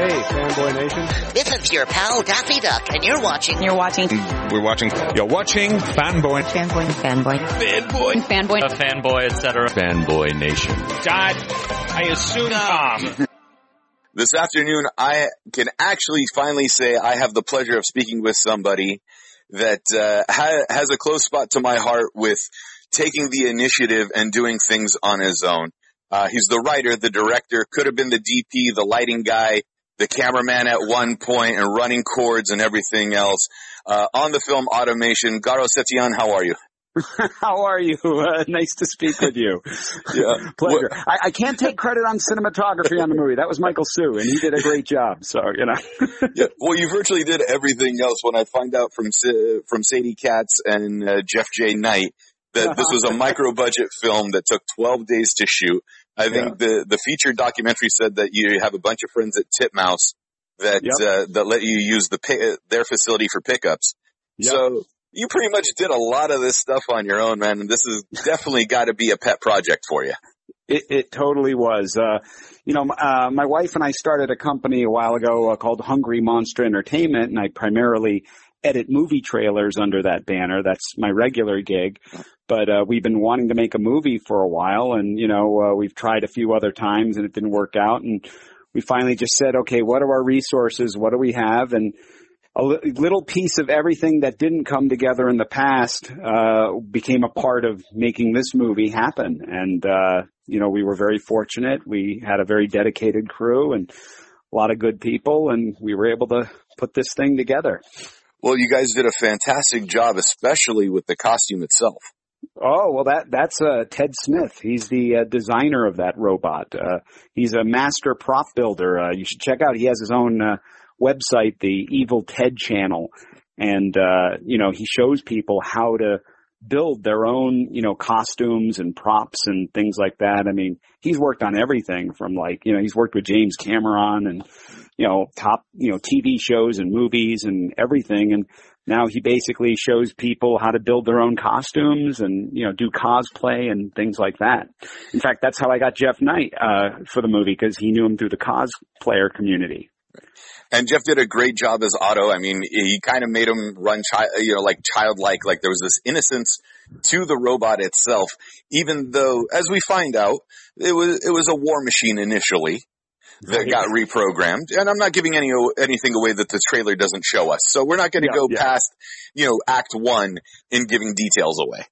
Hey, Fanboy Nation. This is your pal Daffy Duck, and you're watching. You're watching. We're watching. You're watching Fanboy. Fanboy. Fanboy. Fanboy. Fanboy. A fanboy, etc. Fanboy Nation. Dad, I assume Tom. This afternoon, I can actually finally say I have the pleasure of speaking with somebody that uh, ha- has a close spot to my heart with taking the initiative and doing things on his own. Uh, he's the writer, the director, could have been the DP, the lighting guy, the cameraman at one point, and running cords and everything else. Uh, on the film Automation, Garo Setian, how are you? How are you? Uh, nice to speak with you. Yeah. Pleasure. I, I can't take credit on cinematography on the movie. That was Michael Sue, and he did a great job. So you know. yeah. Well, you virtually did everything else. When I find out from from Sadie Katz and uh, Jeff J. Knight that this was a micro budget film that took 12 days to shoot. I think yeah. the the feature documentary said that you have a bunch of friends at Titmouse that yep. uh, that let you use the pay, their facility for pickups. Yep. So you pretty much did a lot of this stuff on your own, man. And this has definitely got to be a pet project for you. It, it totally was. Uh, you know, uh, my wife and I started a company a while ago uh, called Hungry Monster Entertainment, and I primarily edit movie trailers under that banner. That's my regular gig. But uh, we've been wanting to make a movie for a while, and you know, uh, we've tried a few other times, and it didn't work out. And we finally just said, okay, what are our resources? What do we have? And a little piece of everything that didn't come together in the past uh, became a part of making this movie happen. And uh, you know, we were very fortunate. We had a very dedicated crew and a lot of good people, and we were able to put this thing together. Well, you guys did a fantastic job, especially with the costume itself. Oh well, that that's uh, Ted Smith. He's the uh, designer of that robot. Uh, he's a master prop builder. Uh, you should check out. He has his own uh, website, the Evil Ted channel. And, uh, you know, he shows people how to build their own, you know, costumes and props and things like that. I mean, he's worked on everything from like, you know, he's worked with James Cameron and, you know, top, you know, TV shows and movies and everything. And now he basically shows people how to build their own costumes and, you know, do cosplay and things like that. In fact, that's how I got Jeff Knight, uh, for the movie because he knew him through the cosplayer community. And Jeff did a great job as Auto. I mean, he kind of made him run, chi- you know, like childlike, like there was this innocence to the robot itself, even though, as we find out, it was, it was a war machine initially that got reprogrammed. And I'm not giving any, anything away that the trailer doesn't show us. So we're not going to yeah, go yeah. past, you know, act one in giving details away.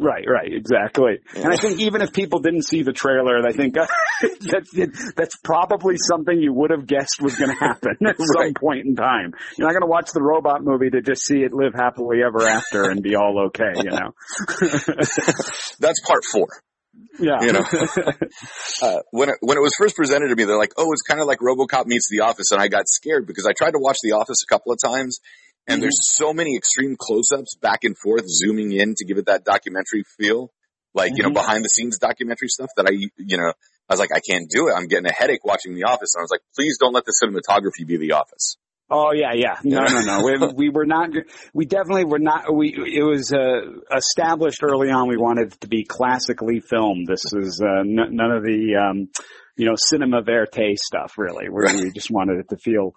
Right, right, exactly. Yeah. And I think even if people didn't see the trailer, I think uh, that's, that's probably something you would have guessed was going to happen at right. some point in time. You're not going to watch the robot movie to just see it live happily ever after and be all okay, you know. that's part four. Yeah. You know, uh, when it, when it was first presented to me, they're like, "Oh, it's kind of like RoboCop meets The Office," and I got scared because I tried to watch The Office a couple of times, and mm-hmm. there's so many extreme close-ups back and forth, zooming in to give it that documentary feel, like, mm-hmm. you know, mm-hmm. behind the scenes documentary stuff that I, you know, I was like, I can't do it. I'm getting a headache watching The Office. And I was like, please don't let the cinematography be The Office. Oh yeah, yeah. No, no, no. we, we were not. We definitely were not. We it was uh, established early on. We wanted it to be classically filmed. This is uh, n- none of the um, you know cinema verite stuff. Really, where we just wanted it to feel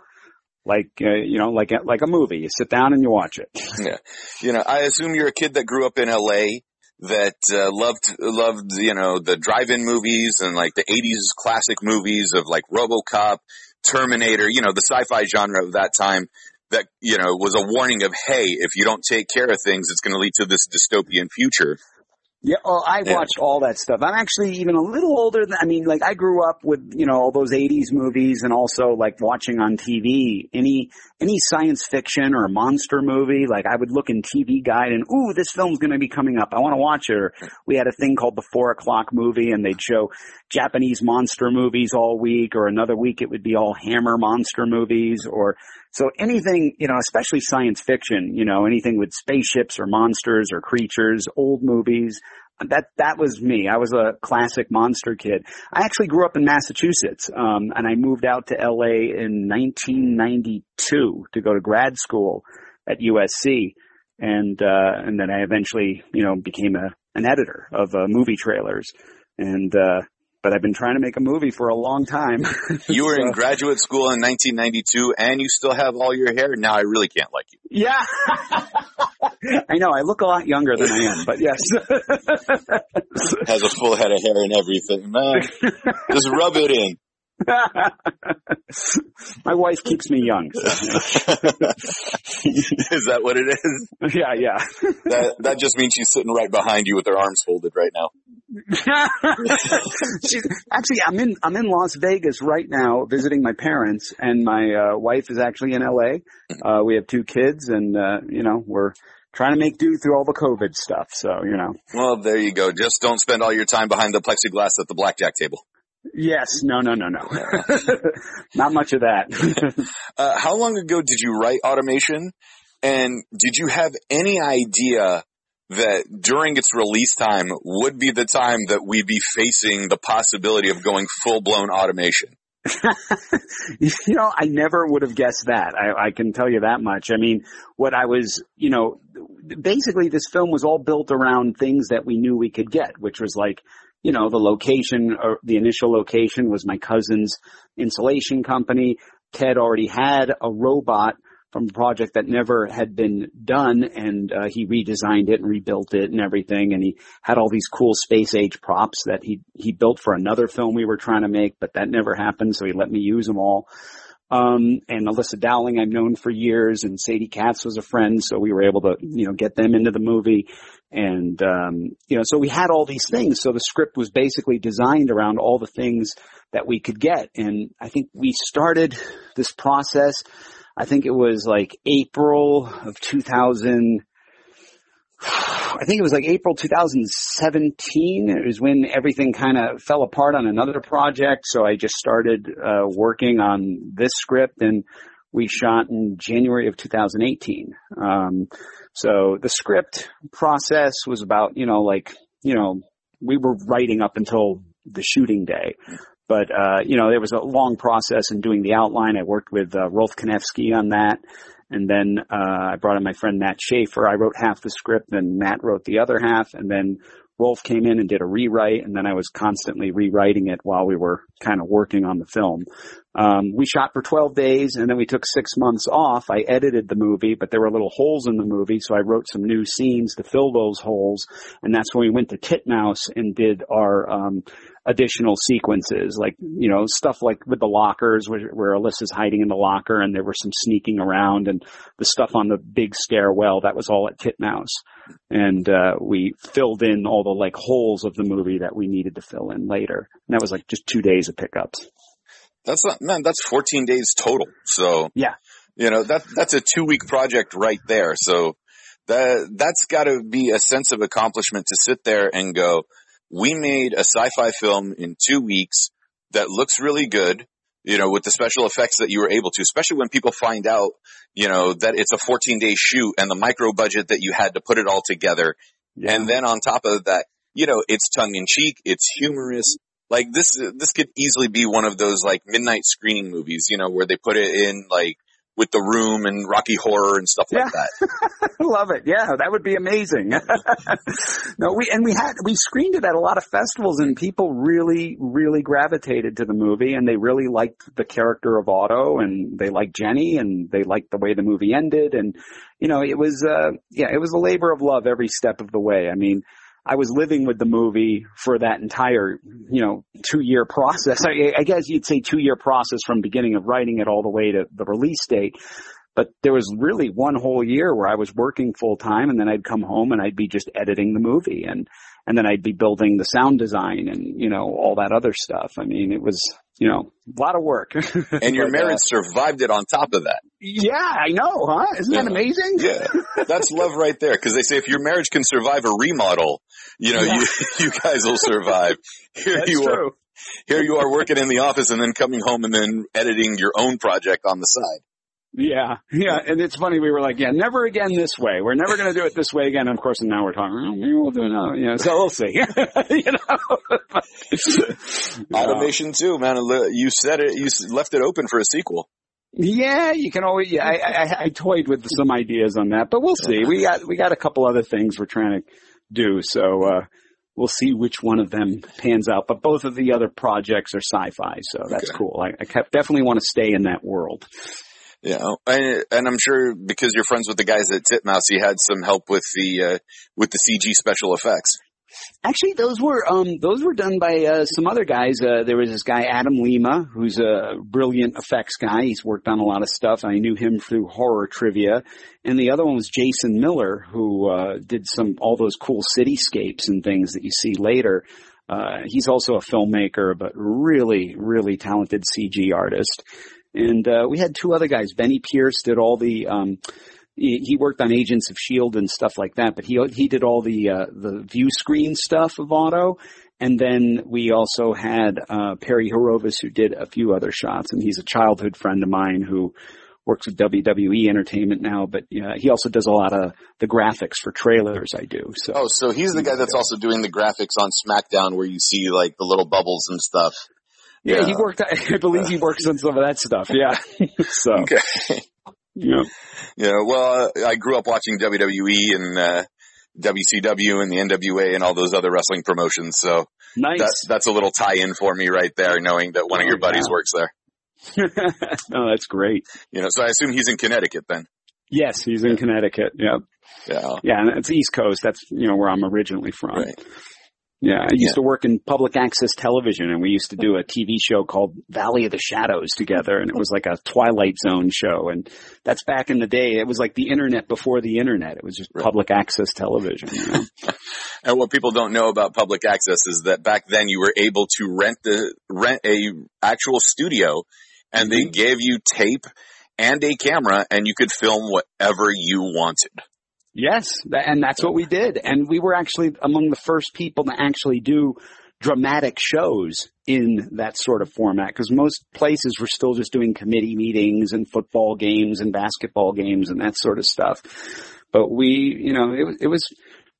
like uh, you know like a, like a movie. You sit down and you watch it. Yeah, you know. I assume you're a kid that grew up in L.A. that uh, loved loved you know the drive-in movies and like the '80s classic movies of like RoboCop, Terminator. You know the sci-fi genre of that time. That you know was a warning of hey, if you don't take care of things, it's going to lead to this dystopian future. Yeah, well, I watched all that stuff. I'm actually even a little older than, I mean, like I grew up with, you know, all those 80s movies and also like watching on TV any, any science fiction or monster movie. Like I would look in TV guide and, ooh, this film's going to be coming up. I want to watch it. Or we had a thing called the four o'clock movie and they'd show Japanese monster movies all week or another week it would be all Hammer monster movies or so anything, you know, especially science fiction, you know, anything with spaceships or monsters or creatures, old movies, that that was me. I was a classic monster kid. I actually grew up in Massachusetts, um, and I moved out to LA in 1992 to go to grad school at USC, and uh, and then I eventually, you know, became a an editor of uh, movie trailers, and uh, but I've been trying to make a movie for a long time. You were in graduate school in 1992 and you still have all your hair. Now I really can't like you. Yeah. I know. I look a lot younger than I am, but yes. Has a full head of hair and everything. Man, just rub it in. My wife keeps me young. So, Is that what it is? yeah, yeah. That, that just means she's sitting right behind you with her arms folded right now. She's, actually, I'm in I'm in Las Vegas right now visiting my parents, and my uh, wife is actually in LA. Uh, we have two kids, and uh, you know we're trying to make do through all the COVID stuff. So you know, Well, there you go. Just don't spend all your time behind the plexiglass at the blackjack table. yes, no, no, no, no, not much of that. Uh, how long ago did you write automation? And did you have any idea that during its release time would be the time that we'd be facing the possibility of going full blown automation? you know, I never would have guessed that. I, I can tell you that much. I mean, what I was, you know, basically this film was all built around things that we knew we could get, which was like, you know, the location or the initial location was my cousin's insulation company. Ted already had a robot from a project that never had been done and uh, he redesigned it and rebuilt it and everything and he had all these cool space age props that he he built for another film we were trying to make but that never happened so he let me use them all. Um and Elissa Dowling I've known for years and Sadie Katz was a friend so we were able to you know get them into the movie. And um you know so we had all these things so the script was basically designed around all the things that we could get. And I think we started this process I think it was like April of 2000. I think it was like April 2017. It was when everything kind of fell apart on another project. So I just started uh, working on this script and we shot in January of 2018. Um, so the script process was about, you know, like, you know, we were writing up until the shooting day. But, uh, you know, there was a long process in doing the outline. I worked with, uh, Rolfe Kanefsky on that. And then, uh, I brought in my friend Matt Schaefer. I wrote half the script and Matt wrote the other half. And then Rolfe came in and did a rewrite. And then I was constantly rewriting it while we were kind of working on the film. Um, we shot for 12 days and then we took six months off. I edited the movie, but there were little holes in the movie. So I wrote some new scenes to fill those holes. And that's when we went to Titmouse and did our, um, additional sequences, like, you know, stuff like with the lockers where, where Elissa's hiding in the locker and there were some sneaking around and the stuff on the big stairwell, that was all at Titmouse. And, uh, we filled in all the like holes of the movie that we needed to fill in later. And that was like just two days of pickups. That's not, man, that's 14 days total. So, Yeah. you know, that, that's a two week project right there. So that, that's gotta be a sense of accomplishment to sit there and go, we made a sci-fi film in two weeks that looks really good, you know, with the special effects that you were able to, especially when people find out, you know, that it's a 14 day shoot and the micro budget that you had to put it all together. And then on top of that, you know, it's tongue in cheek, it's humorous. Like this, this could easily be one of those like midnight screening movies, you know, where they put it in like with the room and Rocky Horror and stuff like Yeah. that. Love it. Yeah, that would be amazing. no, we and we had we screened it at a lot of festivals, and people really, really gravitated to the movie, and they really liked the character of Auto, and they liked Jenny, and they liked the way the movie ended, and you know, it was uh, yeah, it was a labor of love every step of the way. I mean. I was living with the movie for that entire, you know, two year process. I, I guess you'd say two year process from beginning of writing it all the way to the release date but there was really one whole year where I was working full time and then I'd come home and I'd be just editing the movie and, and then I'd be building the sound design and, you know, all that other stuff. I mean, it was, you know, a lot of work. And your But, uh, marriage survived it on top of that. yeah, I know, huh? Isn't that amazing? Yeah, that's love right there. Because they say if your marriage can survive a remodel, you know, Yeah. you you guys will survive. Here That's you are, here you are working in the office and then coming home and then editing your own project on the side. Yeah, yeah, and it's funny. We were like, "Yeah, never again this way. We're never going to do it this way again." And of course, and now we're talking. "Oh, maybe we'll do another. You know, so we'll see. you know, Automation too, man. You said it. You left it open for a sequel. Yeah, you can always. Yeah, I, I, I toyed with some ideas on that, but we'll see. We got we got a couple other things we're trying to do. So uh, we'll see which one of them pans out. But both of the other projects are sci-fi, so that's Okay. cool. I, I kept, definitely want to stay in that world. Yeah, and, and I'm sure because you're friends with the guys at Titmouse, you had some help with the uh, with the CG special effects. Actually, those were um, those were done by uh, some other guys. Uh, there was this guy Adam Lima, who's a brilliant effects guy. He's worked on a lot of stuff. I knew him through horror trivia, and the other one was Jason Miller, who uh, did some all those cool cityscapes and things that you see later. Uh, he's also a filmmaker, but really, really talented CG artist. And uh, we had two other guys. Benny Pierce did all the um, he, worked on Agents of Shield and stuff like that, but he he did all the uh, the view screen stuff of Auto, and then we also had uh, Perry Horovis who did a few other shots, and he's a childhood friend of mine who works with WWE Entertainment now, but uh, he also does a lot of the graphics for trailers. I do so. Oh, so he's the guy that's also doing the graphics on SmackDown, where you see like the little bubbles and stuff. Yeah, yeah. he worked. I believe he works on some of that stuff. Yeah, so Okay. yeah. Yeah, well, uh, I grew up watching WWE and uh, WCW and the NWA and all those other wrestling promotions, so nice. that's that's a little tie-in for me right there, knowing that one of Oh, your buddies wow. works there. oh, that's great. You know, so I assume he's in Connecticut then. Yes, he's in Connecticut. Yep. Yeah. Yeah, and it's East Coast. That's you know where I'm originally from. Right. Yeah, I used Yeah. to work in public access television, and we used to do a TV show called Valley of the Shadows together, and it was like a Twilight Zone show. And that's back in the day. It was like the internet before the internet. It was just Right. public access television. You know? And what people don't know about public access is that back then you were able to rent the rent a actual studio, and they mm-hmm. gave you tape and a camera, and you could film whatever you wanted. Yes, and that's what we did. And we were actually among the first people to actually do dramatic shows in that sort of format because most places were still just doing committee meetings and football games and basketball games and that sort of stuff. But we, you know, it was, it was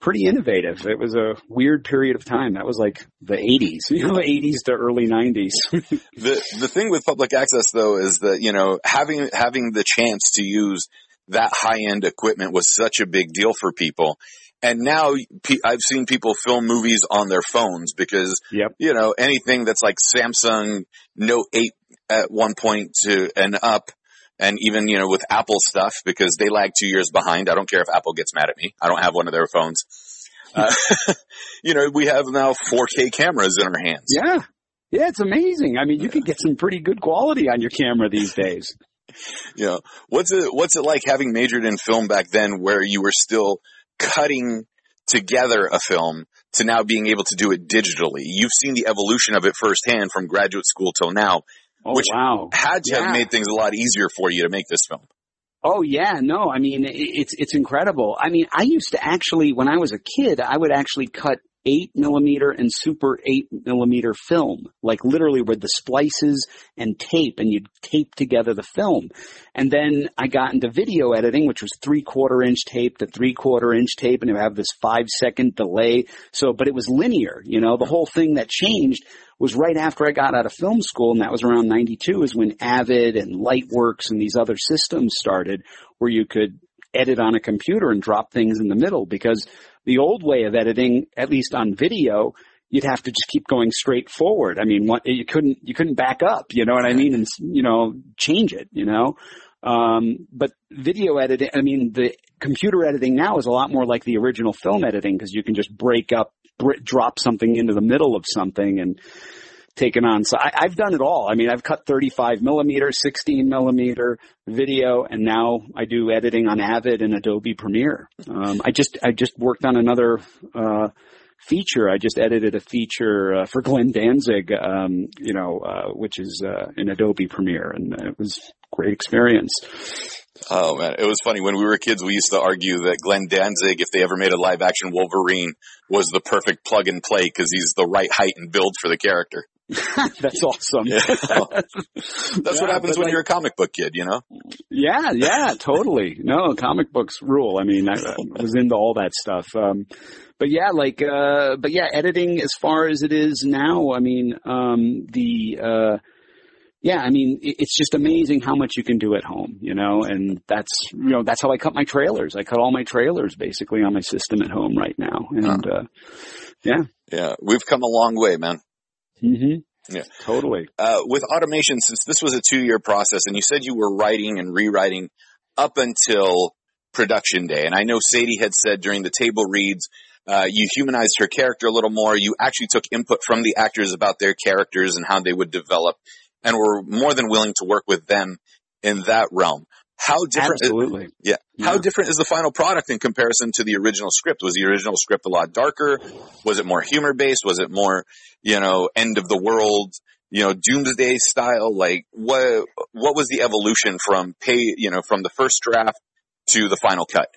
pretty innovative. It was a weird period of time. That was like the 80s, you know, 80s to early 90s. The the thing with public access though is that you know having having the chance to use that high end equipment was such a big deal for people. And now I've seen people film movies on their phones because yep. you know anything that's like Samsung Note 8 at one point to and up and even you know with Apple stuff because they lag 2 years behind. I don't care if Apple gets mad at me. I don't have one of their phones. Uh, you know, we have now 4K cameras in our hands. Yeah. Yeah, it's amazing. I mean, you can get some pretty good quality on your camera these days. you know, what's it, what's it like having majored in film back then where you were still cutting together a film to now being able to do it digitally? You've seen the evolution of it firsthand from graduate school till now. Oh, Which wow. Had to Yeah. have made things a lot easier for you to make this film. Oh yeah, no, I mean, it's, it's incredible. I mean, I used to actually, when I was a kid, I would actually cut eight millimeter and super eight millimeter film, like literally with the splices and tape and you'd tape together the film. And then I got into video editing, which was three quarter inch tape to three quarter inch tape and it would have this five second delay. So, but it was linear, you know, the whole thing that changed was right after I got out of film school, and that was around 92 is when Avid and Lightworks and these other systems started where you could edit on a computer and drop things in the middle because the old way of editing, at least on video, you'd have to just keep going straight forward. I mean, what, you couldn't, you couldn't back up, you know what I mean? And, you know, change it, you know? Um, but video editing, I mean, the computer editing now is a lot more like the original film editing because you can just break up, br- drop something into the middle of something and take it on. So I, I've done it all. I mean, I've cut 35 millimeter, 16 millimeter video, and now I do editing on Avid and Adobe Premiere. Um, I just, I just worked on another, uh, feature. I just edited a feature uh, for Glenn Danzig, um, you know, uh, which is uh, in Adobe Premiere, and it was great experience. Oh man, it was funny when we were kids. We used to argue that Glenn Danzig, if they ever made a live action Wolverine, was the perfect plug and play because he's the right height and build for the character. That's awesome. Yeah. That's what happens when like- you're a comic book kid, you know? Yeah, yeah, totally. No, comic books rule. I mean, I, I was into all that stuff. Um, but yeah, like, uh, but yeah, editing as far as it is now, I mean, um, the, uh, yeah, I mean, it's just amazing how much you can do at home, you know, and that's, you know, that's how I cut my trailers. I cut all my trailers basically on my system at home right now. And, uh, Yeah. Yeah. We've come a long way, man. Mm-hmm. Yeah. Totally. Uh, with automation, since this was a two year process and you said you were writing and rewriting up until production day. And I know Sadie had said during the table reads, uh, you humanized her character a little more. You actually took input from the actors about their characters and how they would develop and were more than willing to work with them in that realm. How different? Absolutely. Yeah. Yeah. How different is the final product in comparison to the original script? Was the original script a lot darker? Was it more humor based? Was it more, you know, end of the world, you know, doomsday style? Like what, what was the evolution from pay, you know, from the first draft to the final cut?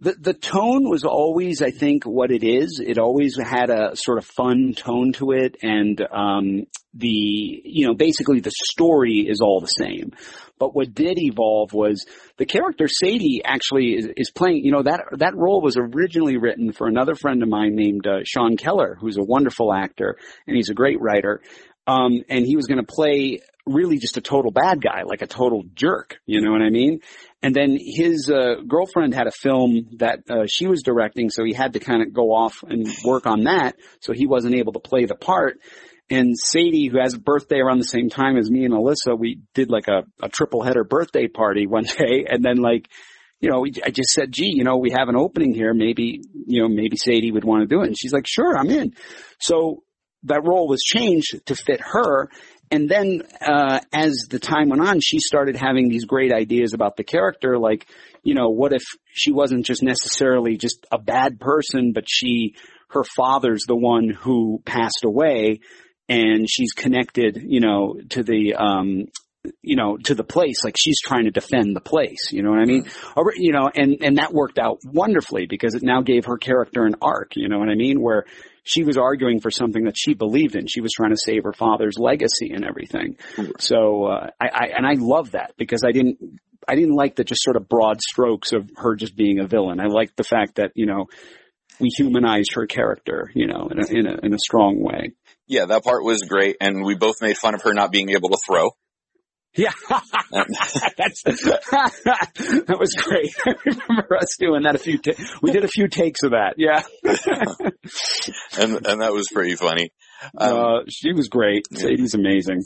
The the tone was always, I think, what it is. It always had a sort of fun tone to it, and um, the you know basically the story is all the same. But what did evolve was the character Sadie actually is, is playing. You know that that role was originally written for another friend of mine named uh, Sean Keller, who's a wonderful actor and he's a great writer. Um, and he was going to play really just a total bad guy, like a total jerk. You know what I mean? And then his uh, girlfriend had a film that uh, she was directing, so he had to kind of go off and work on that. So he wasn't able to play the part. And Sadie, who has a birthday around the same time as me and Elissa, we did like a, a triple header birthday party one day, and then like. You know, I just said, gee, you know, we have an opening here. Maybe, you know, maybe Sadie would want to do it. And she's like, sure, I'm in. So that role was changed to fit her. And then, uh, as the time went on, she started having these great ideas about the character. Like, you know, what if she wasn't just necessarily just a bad person, but she, her father's the one who passed away and she's connected, you know, to the, um, you know, to the place, like she's trying to defend the place, you know what I mean? Or, you know, and, and that worked out wonderfully because it now gave her character an arc, you know what I mean? Where she was arguing for something that she believed in. She was trying to save her father's legacy and everything. So, uh, I, I, and I love that because I didn't, I didn't like the just sort of broad strokes of her just being a villain. I liked the fact that, you know, we humanized her character, you know, in a, in a, in a strong way. Yeah, that part was great. And we both made fun of her not being able to throw. Yeah, that's that was great. I remember us doing that a few. Ta- we did a few takes of that. Yeah, and, and that was pretty funny. Um, uh, she was great. Sadie's amazing.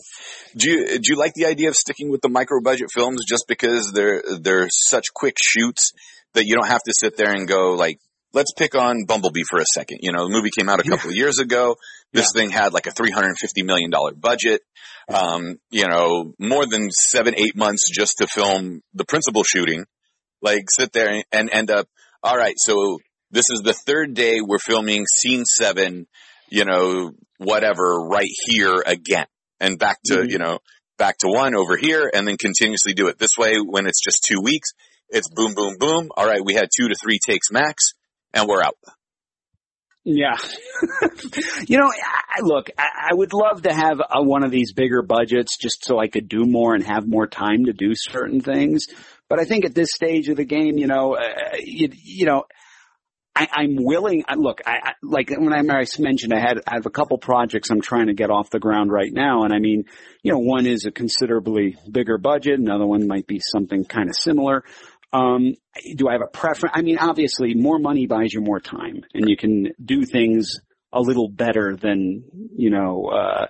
Do you do you like the idea of sticking with the micro budget films just because they're they're such quick shoots that you don't have to sit there and go like let's pick on Bumblebee for a second. You know, the movie came out a couple of years ago. This thing had like a three hundred and fifty million dollar budget. Um, you know, more than seven eight months just to film the principal shooting. Like sit there and end up. All right, so this is the third day we're filming scene seven. You know, whatever, right here again, and back to Mhm. you know back to one over here, and then continuously do it this way. When it's just two weeks, it's boom, boom, boom. All right, we had two to three takes max, and we're out. Yeah. you know, I, look, I, I would love to have a, one of these bigger budgets just so I could do more and have more time to do certain things. But I think at this stage of the game, you know, uh, you, you know, I, I'm willing. I, look, I, like when I, I mentioned I had I have a couple projects I'm trying to get off the ground right now, and I mean, you know, one is a considerably bigger budget, another one might be something kind of similar. Um, do I have a preference? I mean, obviously, more money buys you more time, and you can do things a little better than you know. Uh,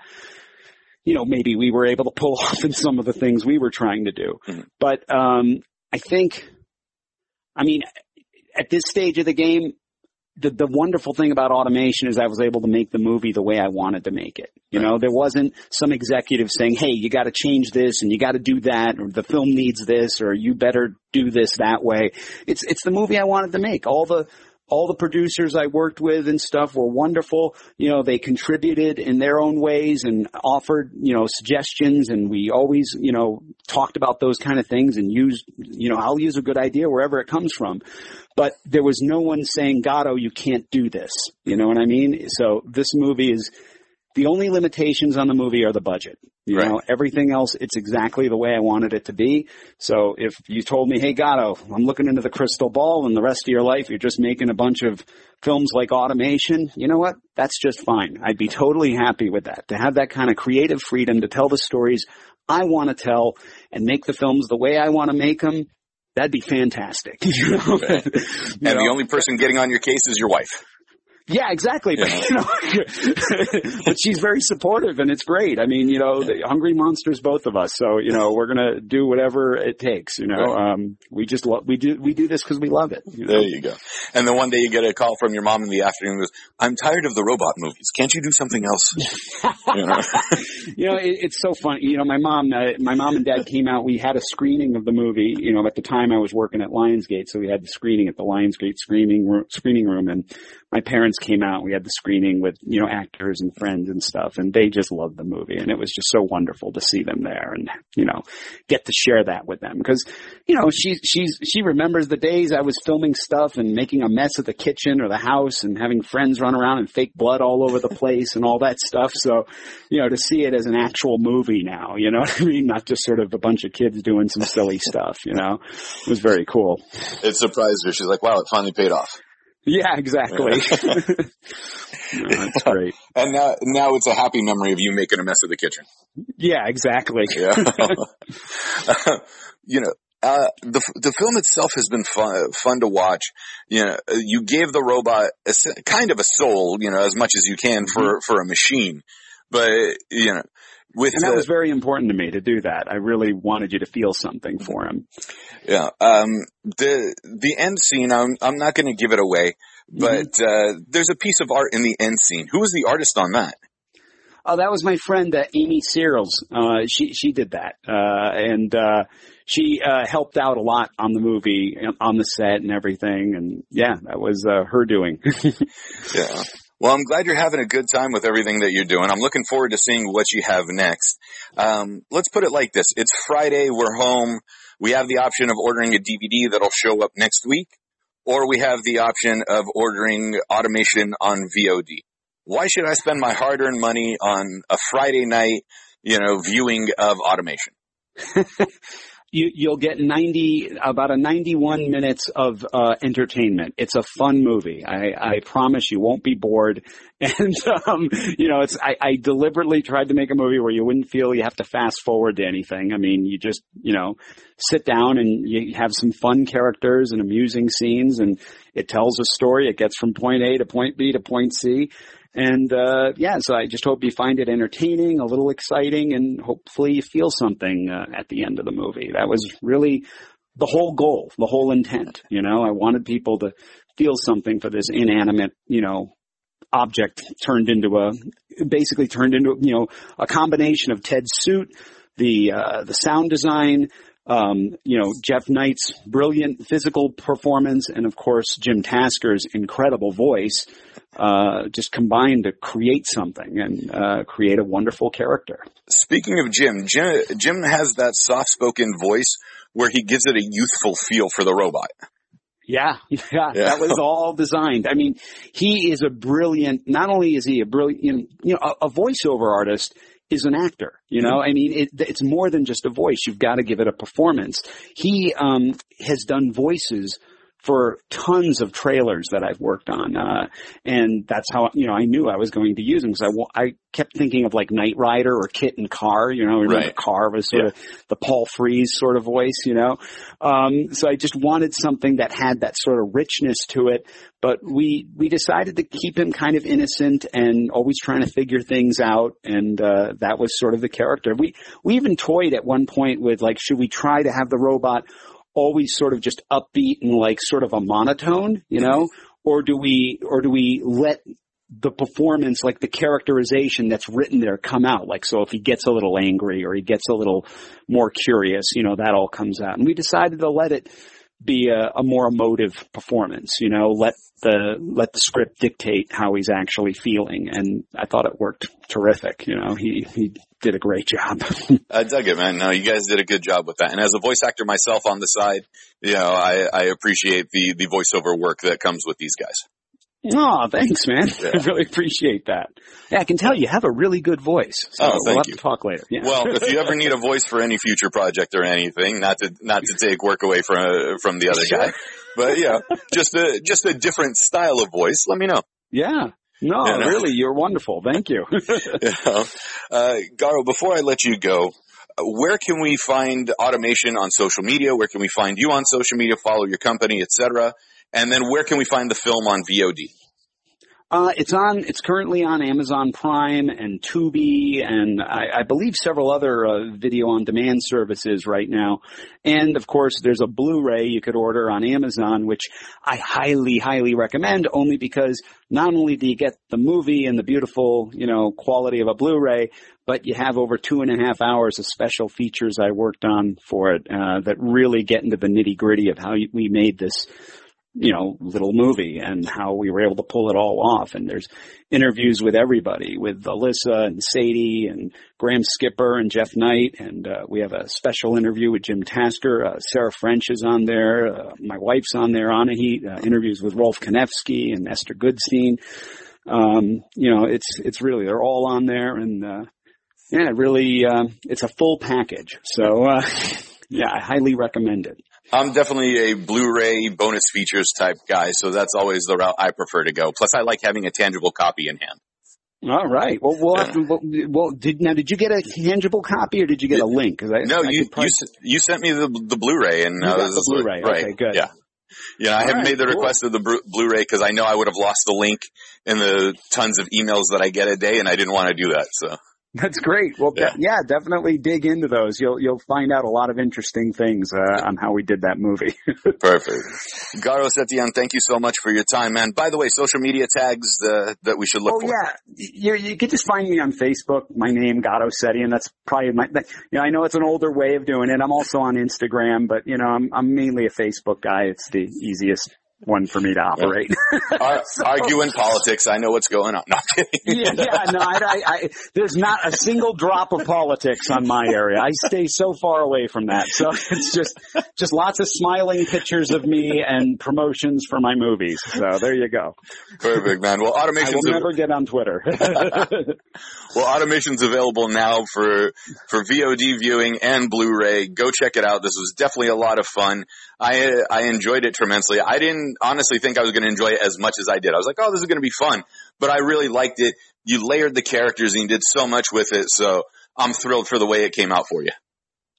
you know, maybe we were able to pull off in some of the things we were trying to do. Mhm. But um, I think, I mean, at this stage of the game, the the wonderful thing about automation is I was able to make the movie the way I wanted to make it. You know, there wasn't some executive saying, "Hey, you got to change this and you got to do that, or the film needs this, or you better do this that way." It's it's the movie I wanted to make. All the all the producers I worked with and stuff were wonderful. You know, they contributed in their own ways and offered, you know, suggestions and we always, you know, talked about those kind of things and used, you know, I'll use a good idea wherever it comes from. But there was no one saying, Garo, oh, you can't do this. You know what I mean? So this movie is, the only limitations on the movie are the budget. You Right. know, everything else, it's exactly the way I wanted it to be. So if you told me, hey Garo, oh, I'm looking into the crystal ball and the rest of your life you're just making a bunch of films like automation, you know what? That's just fine. I'd be totally happy with that. To have that kind of creative freedom to tell the stories I want to tell and make the films the way I want to make them, that'd be fantastic. You know? And the only person getting on your case is your wife. Yeah, exactly. But, you know, but she's very supportive and it's great. I mean, you know, the hungry monsters, both of us. So, you know, we're going to do whatever it takes, you know, Right. um, we just love, we do, we do this because we love it. You know? There you go. And then one day you get a call from your mom in the afternoon goes, I'm tired of the robot movies. Can't you do something else? you know? you know, it, it's so funny. You know, my mom, uh, my mom and dad came out. We had a screening of the movie. You know, at the time I was working at Lionsgate, so we had the screening at the Lionsgate screening room, screening room, and my parents came out. We had the screening with you know actors and friends and stuff, and they just loved the movie, and it was just so wonderful to see them there, and you know, get to share that with them because you know she she's she remembers the days I was filming stuff and making a mess of the kitchen or the house and having friends run around and fake blood all over the place and all that stuff. So you know, to see it as an actual movie now, you know what I mean? Not just sort of a bunch of kids doing some silly stuff, you know? It was very cool. It surprised her. She's like, wow, it finally paid off. Yeah, exactly. No, that's great. And now, now it's a happy memory of you making a mess of the kitchen. Yeah, exactly. Yeah. you know, uh, the the film itself has been fun fun to watch. You know, you gave the robot a, kind of a soul, you know, as much as you can for for a machine. But you know, with And that the- was very important to me to do that. I really wanted you to feel something for him. yeah, um, the the end scene, I'm I'm not going to give it away, but uh, there's a piece of art in the end scene. Who was the artist on that? Oh, that was my friend uh, Amy Searles. Uh, she she did that, uh, and uh, she uh, helped out a lot on the movie, on the set, and everything. And yeah, that was uh, her doing. Yeah. Well, I'm glad you're having a good time with everything that you're doing. I'm looking forward to seeing what you have next. Um, let's put it like this. It's Friday. We're home. We have the option of ordering a DVD that'll show up next week, or we have the option of ordering automation on VOD. Why should I spend my hard-earned money on a Friday night, you know, viewing of automation? you, you'll get 90, about a 91 minutes of, uh, entertainment. It's a fun movie. I, I promise you won't be bored. And, um, you know, it's, I, I deliberately tried to make a movie where you wouldn't feel you have to fast forward to anything. I mean, you just, you know, sit down and you have some fun characters and amusing scenes and it tells a story. It gets from point A to point B to point C. And, uh, yeah, so I just hope you find it entertaining, a little exciting, and hopefully you feel something, uh, at the end of the movie. That was really the whole goal, the whole intent. You know, I wanted people to feel something for this inanimate, you know, object turned into a, basically turned into, you know, a combination of Ted's suit, the, uh, the sound design, um, you know, Jeff Knight's brilliant physical performance, and of course Jim Tasker's incredible voice, uh, just combined to create something and uh, create a wonderful character. Speaking of Jim, Jim, Jim has that soft-spoken voice where he gives it a youthful feel for the robot. Yeah, yeah, Yeah. that was all designed. I mean, he is a brilliant. Not only is he a brilliant, you know, a, a voiceover artist is an actor. You know, I mean, it, it's more than just a voice. You've got to give it a performance. He um, has done voices for tons of trailers that I've worked on, uh, and that's how you know I knew I was going to use him because I I kept thinking of like Knight Rider or KITT and KARR. You know, remember Right. KARR was sort of the Paul Frees sort of voice. You know, um, so I just wanted something that had that sort of richness to it. But we we decided to keep him kind of innocent and always trying to figure things out, and uh, that was sort of the character. We we even toyed at one point with like, should we try to have the robot always sort of just upbeat and like sort of a monotone, you know, or do we or do we let the performance, like the characterization that's written there come out. Like, so if he gets a little angry or he gets a little more curious, you know, that all comes out. And we decided to let it be a, a more emotive performance, you know, let the, let the script dictate how he's actually feeling. And I thought it worked terrific. You know, he, he did a great job. I dug it, man. No, you guys did a good job with that. And as a voice actor myself on the side, you know, I, I appreciate the, the voiceover work that comes with these guys. Oh, thanks, man. Yeah. I really appreciate that. Yeah, I can tell you have a really good voice. So Oh, we'll thank have you. to talk later. Yeah. Well, if you ever need a voice for any future project or anything, not to, not to take work away from, from the other guy, but yeah, just a, just a different style of voice, let me know. yeah. No, really, you're wonderful. Thank you. You? Uh, Garo, before I let you go, uh, where can we find automation on social media? Where can we find you on social media? Follow your company, etc. And then where can we find the film on VOD? Uh, it's on. It's currently on Amazon Prime and Tubi, and I, I believe several other uh, video on demand services right now. And of course, there's a Blu-ray you could order on Amazon, which I highly, highly recommend. Only because not only do you get the movie and the beautiful, you know, quality of a Blu-ray, but you have over two and a half hours of special features I worked on for it uh, that really get into the nitty gritty of how we made this you know, little movie and how we were able to pull it all off. And there's interviews with everybody, with Elissa and Sadie and Graham Skipper and Jeff Knight. And uh, we have a special interview with Jim Tasker. Uh, Sarah French is on there. Uh, my wife's on there, Anna Heat. Uh, interviews with Rolfe Kanefsky and Esther Goodstein. Um, you know, it's, it's really, they're all on there and, uh, yeah, really, uh, it's a full package. So, yeah, I highly recommend it. I'm definitely a Blu-ray bonus features type guy, so that's always the route I prefer to go. Plus, I like having a tangible copy in hand. All right. Well, we'll, yeah. to, well, well, did now? Did you get a tangible copy, or did you get a link? I, no, I you you, you sent me the the Blu-ray, and uh, the Blu-ray. Right. Okay, good. Yeah. Yeah, I haven't right, made the request of the Blu-ray because I know I would have lost the link in the tons of emails that I get a day, and I didn't want to do that. So that's great. Well, yeah. De- yeah. definitely dig into those. You'll you'll find out a lot of interesting things uh, on how we did that movie. Perfect. Garo Setian, thank you so much for your time, man. By the way, social media tags uh, that we should look oh, for. yeah, you you can just find me on Facebook. My name Garo Setian. That's probably my. You know, I know it's an older way of doing it. I'm also on Instagram, but you know, I'm I'm mainly a Facebook guy. It's the easiest one for me to operate. Ar- so, arguing politics. I know what's going on. No, yeah, yeah, no, I, I, I, there's not a single drop of politics on my area. I stay so far away from that. So it's just, just lots of smiling pictures of me and promotions for my movies. So there you go. Perfect, man. Well, automation. I will never get on Twitter. well, automation's available now for, for VOD viewing and Blu-ray. Go check it out. This was definitely a lot of fun. I, I enjoyed it tremendously. I didn't honestly think I was going to enjoy it as much as I did. I was like, oh, this is going to be fun, but I really liked it. You layered the characters and you did so much with it. So I'm thrilled for the way it came out for you.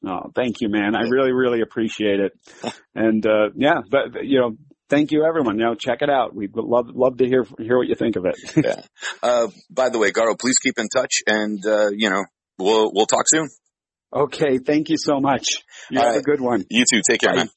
Oh, thank you, man. I really, really appreciate it. And, uh, yeah, but, you know, thank you everyone. You know, check it out. We'd love, love to hear, hear what you think of it. yeah. Uh, by the way, Garo, please keep in touch and, uh, you know, we'll, we'll talk soon. Okay. Thank you so much. You All have right. a good one. You too. Take care, Bye. man.